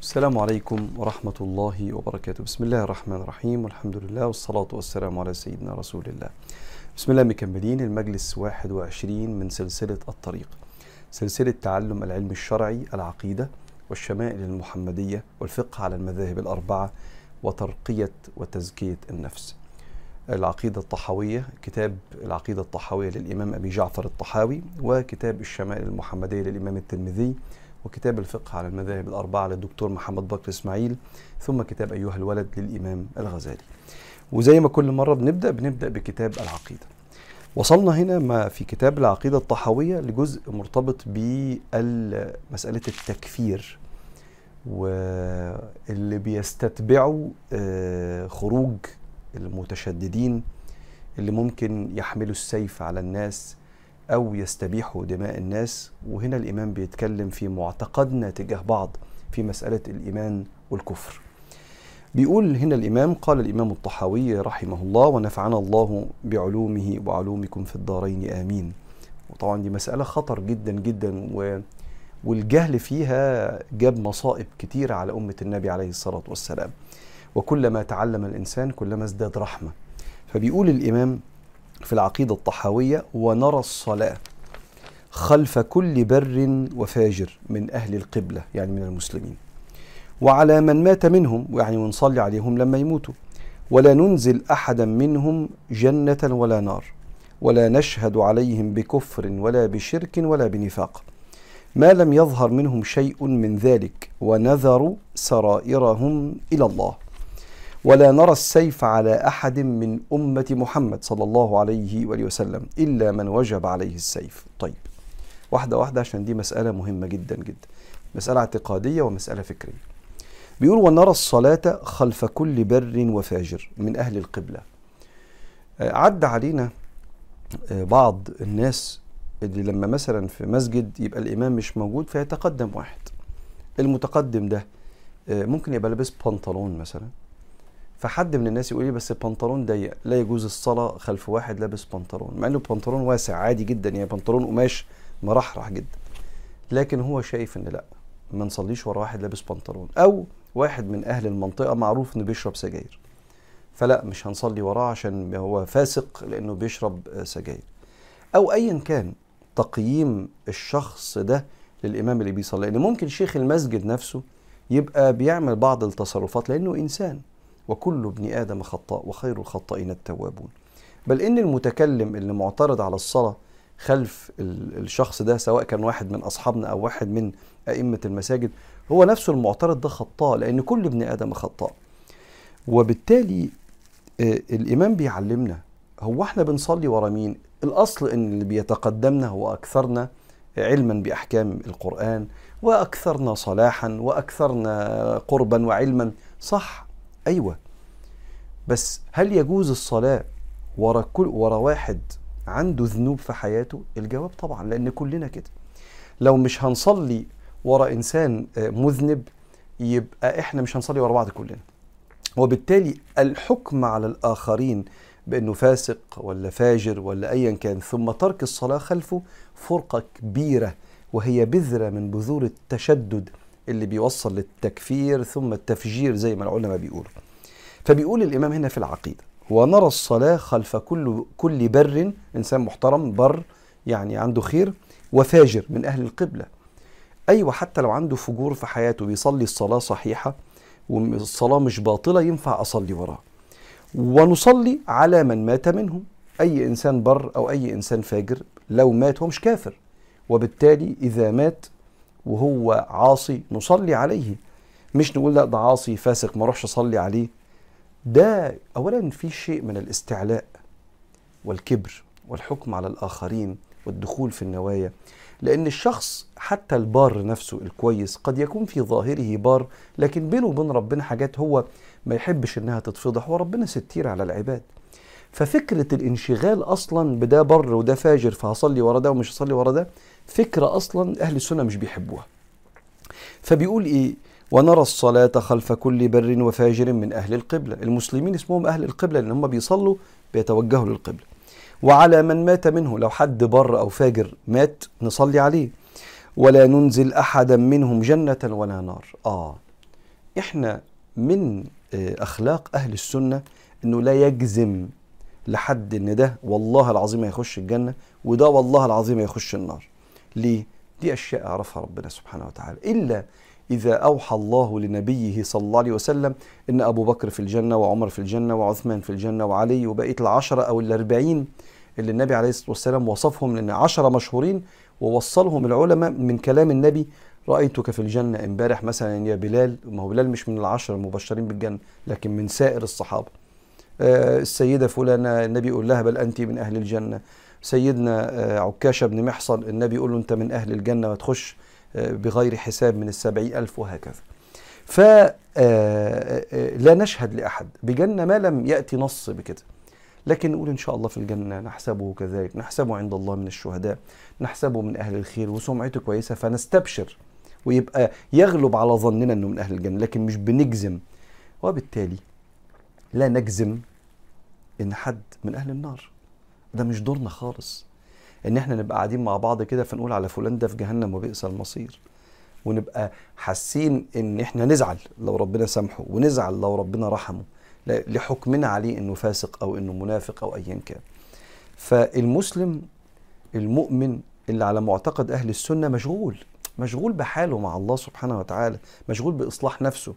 السلام عليكم ورحمة الله وبركاته. بسم الله الرحمن الرحيم. والحمد لله والصلاة والسلام على سيدنا رسول الله. بسم الله مكملين. المجلس 21 من سلسلة الطريق. سلسلة تعلم العلم الشرعي العقيدة والشمائل المحمدية والفقه على المذاهب الأربعة وترقية وتزكية النفس. العقيدة الطحاوية كتاب العقيدة الطحاوية للإمام أبي جعفر الطحاوي وكتاب الشمائل المحمدية للإمام الترمذي وكتاب الفقه على المذاهب الأربعة للدكتور محمد بكر إسماعيل ثم كتاب أيها الولد للإمام الغزالي. وزي ما كل مرة بنبدأ بنبدأ بكتاب العقيدة. وصلنا هنا ما في كتاب العقيدة الطحاوية لجزء مرتبط بمسألة التكفير واللي بيستتبعوا خروج المتشددين اللي ممكن يحملوا السيف على الناس أو يستبيحوا دماء الناس. وهنا الإمام بيتكلم في معتقدنا تجاه بعض في مسألة الإيمان والكفر. بيقول هنا الإمام قال الإمام الطحاوي رحمه الله ونفعنا الله بعلومه وعلومكم في الدارين آمين. وطبعا دي مسألة خطر جدا جدا و والجهل فيها جاب مصائب كتيرة على أمة النبي عليه الصلاة والسلام. وكلما تعلم الإنسان كلما ازداد رحمة. فبيقول الإمام في العقيدة الطحاوية ونرى الصلاة خلف كل بر وفاجر من أهل القبلة يعني من المسلمين. وعلى من مات منهم يعني ونصلي عليهم لما يموتوا. ولا ننزل أحدا منهم جنة ولا نار. ولا نشهد عليهم بكفر ولا بشرك ولا بنفاق. ما لم يظهر منهم شيء من ذلك ونذروا سرائرهم إلى الله. ولا نرى السيف على أحد من أمة محمد صلى الله عليه وآله وسلم إلا من وجب عليه السيف. طيب واحدة واحدة عشان دي مسألة مهمة جدا جدا. مسألة اعتقادية ومسألة فكرية. بيقول ونرى الصلاة خلف كل بر وفاجر من أهل القبلة. عد علينا بعض الناس اللي لما مثلا في مسجد يبقى الإمام مش موجود فيتقدم واحد. المتقدم ده ممكن يبقى لابس بنطلون مثلا فحد من الناس يقول لي بس البنطلون ضيق لا يجوز الصلاة خلف واحد لابس بنطلون مع إنه بنطلون واسع عادي جدا يعني بنطلون قماش مرحرح جدا. لكن هو شايف إن لأ ما نصليش ورا واحد لابس بنطلون. أو واحد من أهل المنطقة معروف إنه بيشرب سجاير. فلأ مش هنصلي وراه عشان هو فاسق لأنه بيشرب سجاير. أو ايا كان تقييم الشخص ده للإمام اللي بيصلي. لأن ممكن شيخ المسجد نفسه يبقى بيعمل بعض التصرفات لأنه إنسان. وكل ابن آدم خطاء وخير الخطائين التوابون. بل إن المتكلم اللي معترض على الصلاة خلف الشخص ده سواء كان واحد من أصحابنا أو واحد من أئمة المساجد هو نفسه المعترض ده خطاء لأن كل ابن آدم خطاء. وبالتالي الإمام بيعلمنا هو إحنا بنصلي ورا مين؟ الأصل إن اللي بيتقدمنا هو أكثرنا علما بأحكام القرآن وأكثرنا صلاحا وأكثرنا قربا وعلما. صح أيوه. بس هل يجوز الصلاة ورا كل ورا واحد عنده ذنوب في حياته؟ الجواب طبعا لأن كلنا كده. لو مش هنصلي ورا إنسان مذنب يبقى إحنا مش هنصلي ورا بعض كلنا. وبالتالي الحكم على الآخرين بأنه فاسق ولا فاجر ولا ايا كان ثم ترك الصلاة خلفه فرقة كبيرة وهي بذرة من بذور التشدد اللي بيوصل للتكفير ثم التفجير زي ما العلماء بيقولوا. فبيقول الإمام هنا في العقيدة ونرى الصلاة خلف كل كل بر إنسان محترم بر يعني عنده خير وفاجر من أهل القبلة. أيوه حتى لو عنده فجور في حياته بيصلي الصلاة صحيحة والصلاة مش باطلة ينفع أصلي وراه ونصلي على من مات منهم أي إنسان بر أو أي إنسان فاجر لو مات هو مش كافر. وبالتالي إذا مات وهو عاصي نصلي عليه. مش نقول لا ده عاصي فاسق ما اروحش اصلي عليه. ده اولا في شيء من الاستعلاء والكبر والحكم على الآخرين والدخول في النوايا. لأن الشخص حتى البار نفسه الكويس قد يكون في ظاهره بار لكن بينه وبين ربنا حاجات هو ما يحبش إنها تتفضح وربنا ستير على العباد. ففكرة الانشغال أصلا بده بر وده فاجر فهصلي ورا ده ومش هصلي ورا ده فكرة أصلا أهل السنة مش بيحبوها. فبيقول إيه؟ ونرى الصلاة خلف كل بر وفاجر من أهل القبلة. المسلمين اسمهم أهل القبلة لأن هم بيصلوا بيتوجهوا للقبلة. وعلى من مات منه لو حد بر أو فاجر مات نصلي عليه. ولا ننزل أحدا منهم جنة ولا نار. آه إحنا من آه، أخلاق أهل السنة إنه لا يجزم لحد إن ده والله العظيم هيخش الجنة وده والله العظيم هيخش النار. ليه دي اشياء يعرفها ربنا سبحانه وتعالى. إلا إذا أوحى الله لنبيه صلى الله عليه وسلم إن أبو بكر في الجنة وعمر في الجنة وعثمان في الجنة وعلي وبقية العشرة أو الأربعين اللي النبي عليه الصلاة والسلام وصفهم لأن عشرة مشهورين ووصلهم العلماء من كلام النبي رأيتك في الجنة امبارح مثلا يا بلال ما هو بلال مش من العشرة المبشرين بالجنة لكن من سائر الصحابة. آه، السيدة فلانة النبي يقول لها بل أنت من أهل الجنة. سيدنا آه، عكاشة بن محصن النبي يقول له أنت من أهل الجنة وتخش آه، بغير حساب من السبعين ألف وهكذا. فلا نشهد لأحد. بجنة ما لم يأتي نص بكده. لكن نقول إن شاء الله في الجنة نحسبه كذلك نحسبه عند الله من الشهداء نحسبه من أهل الخير وسمعته كويسة فنستبشر ويبقى يغلب على ظننا أنه من أهل الجنة. لكن مش بنجزم وبالتالي لا نجزم إن حد من أهل النار. ده مش دورنا خالص. إن إحنا نبقى قاعدين مع بعض كده فنقول على فلان ده في جهنم وبئس المصير. ونبقى حاسين إن إحنا نزعل لو ربنا سامحه ونزعل لو ربنا رحمه. لحكمنا عليه إنه فاسق أو إنه منافق أو ايا كان. فالمسلم المؤمن اللي على معتقد أهل السنة مشغول مشغول بحاله مع الله سبحانه وتعالى مشغول بإصلاح نفسه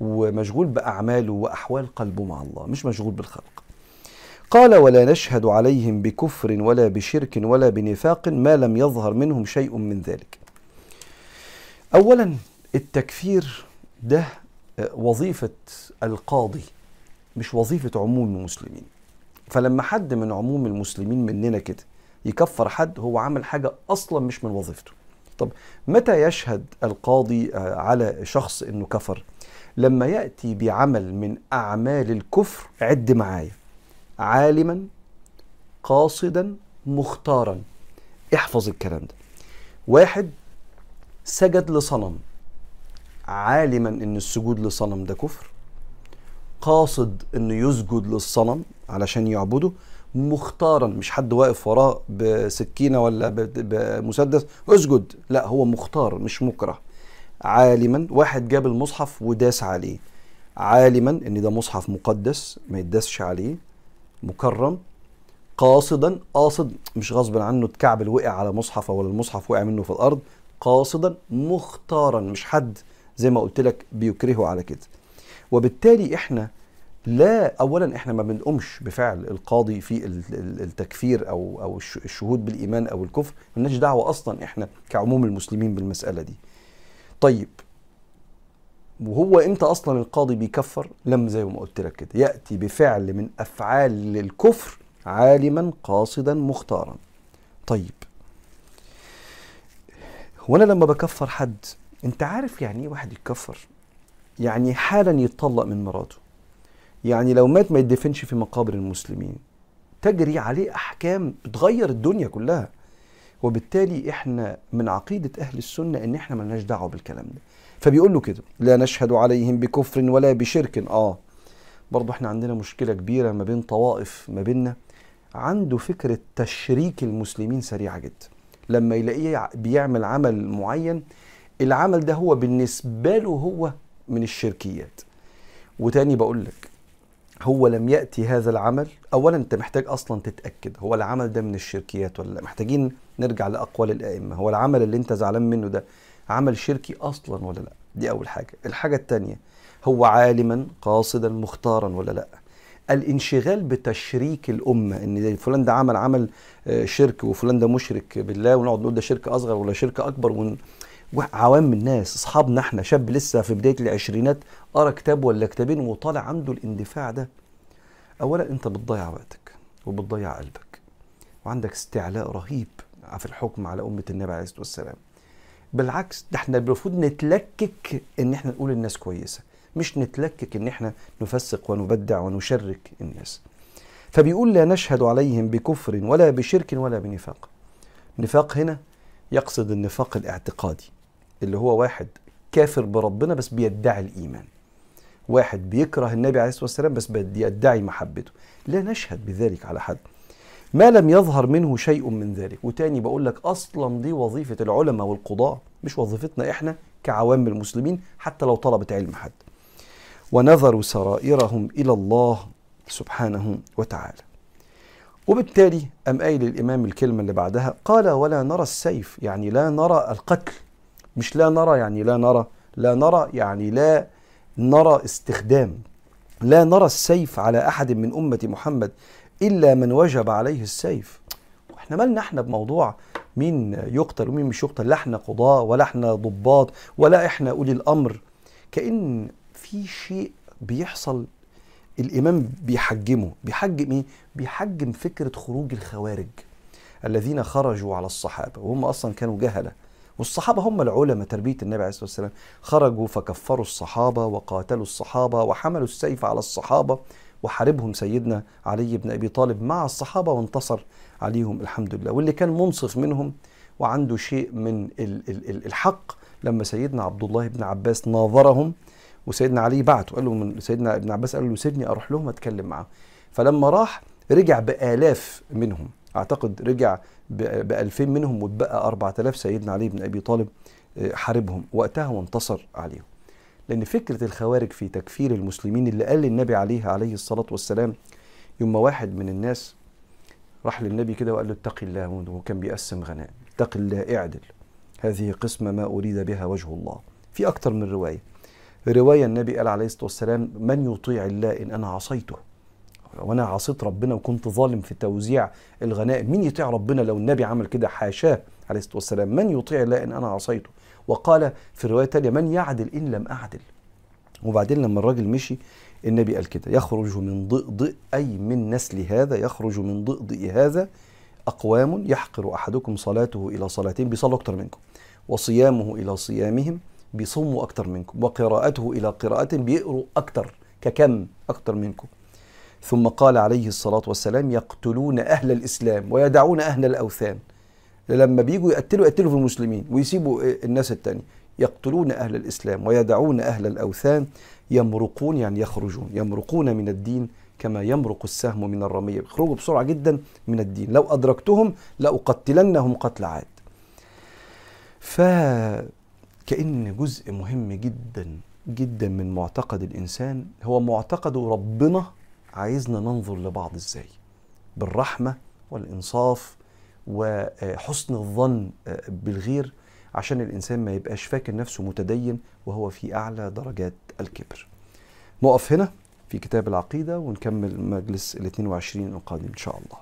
ومشغول بأعماله وأحوال قلبه مع الله مش مشغول بالخلق. قال ولا نشهد عليهم بكفر ولا بشرك ولا بنفاق ما لم يظهر منهم شيء من ذلك. اولا التكفير ده وظيفة القاضي مش وظيفة عموم المسلمين. فلما حد من عموم المسلمين مننا كده يكفر حد هو عمل حاجة أصلا مش من وظيفته. طب متى يشهد القاضي على شخص إنه كفر؟ لما يأتي بعمل من أعمال الكفر عد معايا. عالما قاصدا مختارا. احفظ الكلام ده. واحد سجد لصنم. عالما إن السجود لصنم ده كفر. قاصد انه يسجد للصنم علشان يعبده. مختارا مش حد واقف وراه بسكينة ولا بمسدس. اسجد. لا هو مختار مش مكره. عالما واحد جاب المصحف وداس عليه. عالما إن ده مصحف مقدس ما يداسش عليه. مكرم قاصدا قاصد مش غصب عنه اتكعبل وقع على مصحف ولا المصحف وقع منه في الأرض قاصدا مختارا مش حد زي ما قلت لك بيكرهه على كده. وبالتالي إحنا لا اولا إحنا ما بنقومش بفعل القاضي في التكفير أو أو الشهود بالإيمان أو الكفر مالناش دعوة أصلا إحنا كعموم المسلمين بالمسألة دي. طيب وهو إمتى أصلا القاضي بيكفر لما زي ما قلت لك كده. يأتي بفعل من أفعال الكفر عالما قاصدا مختارا. طيب. هو أنا لما بكفر حد انت عارف يعني إيه واحد يتكفر يعني حالا يتطلق من مراته. يعني لو مات ما يدفنش في مقابر المسلمين. تجري عليه أحكام بتغير الدنيا كلها. وبالتالي إحنا من عقيدة أهل السنة إن إحنا ملناش دعوة بالكلام ده. فبيقول له كده لا نشهد عليهم بكفر ولا بشرك. آه. برضه إحنا عندنا مشكلة كبيرة ما بين طوائف ما بيننا. عنده فكره تشريك المسلمين سريعة جدا. لما يلاقيه بيعمل عمل معين العمل ده هو بالنسبة له هو من الشركيات. وتاني بقول لك هو لم يأتي هذا العمل. اولا أنت محتاج أصلا تتأكد هو العمل ده من الشركيات ولا لأ؟ محتاجين نرجع لأقوال الأئمة. هو العمل اللي أنت زعلان منه ده عمل شركي أصلا ولا لأ؟ دي أول حاجة. الحاجة الثانية هو عالما قاصدا مختارا ولا لأ؟ الانشغال بتشريك الأمة إن فلان ده عمل عمل آه، شرك وفلان ده مشرك بالله ونقعد نقول ده شرك أصغر ولا شرك أكبر ون... عوام الناس أصحابنا إحنا شاب لسه في بداية العشرينات قرا كتاب ولا كتابين وطالع عنده الاندفاع ده. اولا أنت بتضيع وقتك وبتضيع قلبك وعندك استعلاء رهيب في الحكم على أمة النبي عليه الصلاة والسلام. بالعكس ده إحنا المفروض نتلكك إن إحنا نقول الناس كويسة مش نتلكك إن إحنا نفسق ونبدع ونشرك الناس. فبيقول لا نشهد عليهم بكفر ولا بشرك ولا بنفاق. نفاق هنا يقصد النفاق الاعتقادي اللي هو واحد كافر بربنا بس بيدعي الإيمان. واحد بيكره النبي عليه الصلاة والسلام بس بيدعي محبته. لا نشهد بذلك على حد. ما لم يظهر منه شيء من ذلك. وتاني بقول لك أصلا دي وظيفة العلماء والقضاة مش وظيفتنا إحنا كعوام المسلمين حتى لو طلبت علم حد. ونذروا سرائرهم إلى الله سبحانه وتعالى. وبالتالي أم قايل الإمام الكلمة اللي بعدها قال ولا نرى السيف. يعني لا نرى القتل. مش لا نرى يعني لا نرى. لا نرى يعني لا نرى استخدام. لا نرى السيف على أحد من أمة محمد إلا من وجب عليه السيف. إحنا مالنا إحنا بموضوع مين يقتل ومين مش يقتل. لا إحنا قضاة ولا إحنا ضباط ولا إحنا أولي الأمر. كأن في شيء بيحصل الإمام بيحجمه. بيحجم إيه؟ بيحجم فكرة خروج الخوارج الذين خرجوا على الصحابة وهم أصلا كانوا جهلة. والصحابة هم العلماء تربية النبي عليه الصلاة والسلام. خرجوا فكفروا الصحابة وقاتلوا الصحابة وحملوا السيف على الصحابة وحاربهم سيدنا علي بن أبي طالب مع الصحابة وانتصر عليهم الحمد لله. واللي كان منصف منهم وعنده شيء من الحق لما سيدنا عبد الله بن عباس ناظرهم وسيدنا علي بعته قال له من سيدنا ابن عباس قال له سيبني أروح لهم اتكلم معاهم. فلما راح رجع بآلاف منهم أعتقد رجع ب 2000 منهم واتبقى 4000 سيدنا علي بن أبي طالب آه، حاربهم. وقتها وانتصر عليهم. لأن فكرة الخوارج في تكفير المسلمين اللي قال للنبي عليه عليه الصلاة والسلام يوم واحد من الناس راح للنبي كده وقال له اتق الله وكان بيقسم غنائم. اتق الله اعدل. هذه قسمة ما أريد بها وجه الله. في أكتر من رواية. رواية النبي قال عليه الصلاة والسلام من يطيع الله إن أنا عصيته؟ وأنا عصيت ربنا وكنت ظالم في توزيع الغنائم. مين يطيع ربنا لو النبي عمل كده؟ حاشاه. عليه الصلاة والسلام من يطيع الله إن أنا عصيته؟ وقال في الروايه الثانية من يعدل إن لم أعدل. وبعدين لما الراجل مشي النبي قال كده يخرج من ضئضئ أي من نسل هذا يخرج من ضئضئ هذا أقوام يحقر أحدكم صلاته إلى صلاتين بيصلوا أكتر منكم وصيامه إلى صيامهم بيصوموا أكتر منكم وقراءته إلى قراءة بيقروا أكتر ككم أكتر منكم. ثم قال عليه الصلاة والسلام يقتلون أهل الإسلام ويدعون أهل الأوثان. لما بيجوا يقتلوا يقتلوا في المسلمين ويسيبوا الناس التانية. يقتلون أهل الإسلام ويدعون أهل الأوثان يمرقون يعني يخرجون يمرقون من الدين كما يمرق السهم من الرمية. يخرجوا بسرعة جدا من الدين. لو أدركتهم لأقتلنهم قتل عاد. فكأن جزء مهم جدا جدا من معتقد الإنسان هو معتقد ربنا عايزنا ننظر لبعض إزاي بالرحمة والإنصاف وحسن الظن بالغير عشان الإنسان ما يبقاش فاكر نفسه متدين وهو في أعلى درجات الكبر. نقف هنا في كتاب العقيدة ونكمل مجلس ال 22 القادم إن شاء الله.